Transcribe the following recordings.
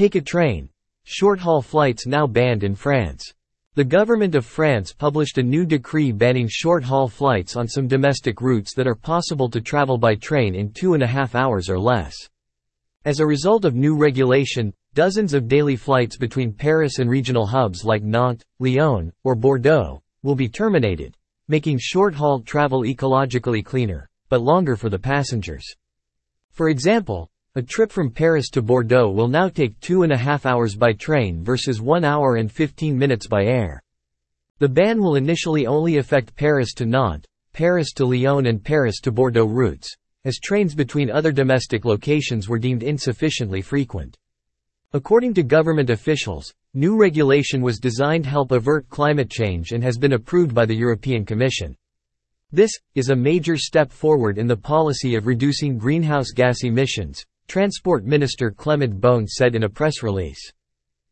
Take a train. Short-haul flights now banned in France. The government of France published a new decree banning short-haul flights on some domestic routes that are possible to travel by train in two and a half hours or less. As a result of new regulation, dozens of daily flights between Paris and regional hubs like Nantes, Lyon, or Bordeaux will be terminated, making short-haul travel ecologically cleaner, but longer for the passengers. For example, a trip from Paris to Bordeaux will now take two and a half hours by train versus one hour and 15 minutes by air. The ban will initially only affect Paris to Nantes, Paris to Lyon and Paris to Bordeaux routes, as trains between other domestic locations were deemed insufficiently frequent. According to government officials, new regulation was designed to help avert climate change and has been approved by the European Commission. This is a major step forward in the policy of reducing greenhouse gas emissions, Transport Minister Clement Beaune said in a press release.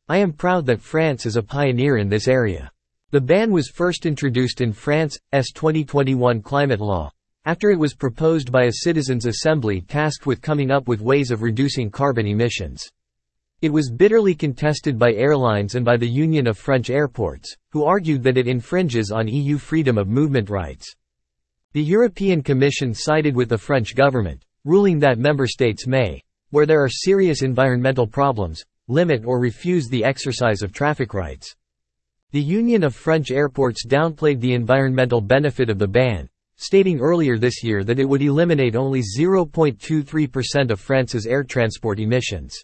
I am proud that France is a pioneer in this area. The ban was first introduced in France's 2021 climate law, after it was proposed by a citizens' assembly tasked with coming up with ways of reducing carbon emissions. It was bitterly contested by airlines and by the Union of French Airports, who argued that it infringes on EU freedom of movement rights. The European Commission sided with the French government, ruling that member states may, where there are serious environmental problems, limit or refuse the exercise of traffic rights. The Union of French Airports downplayed the environmental benefit of the ban, stating earlier this year that it would eliminate only 0.23% of France's air transport emissions.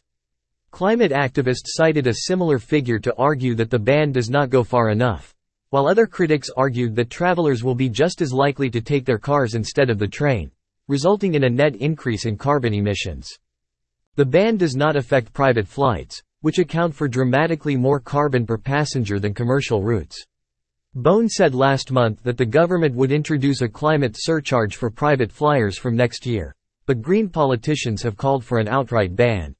Climate activists cited a similar figure to argue that the ban does not go far enough, while other critics argued that travelers will be just as likely to take their cars instead of the train, resulting in a net increase in carbon emissions. The ban does not affect private flights, which account for dramatically more carbon per passenger than commercial routes. Beaune said last month that the government would introduce a climate surcharge for private flyers from next year, but Green politicians have called for an outright ban.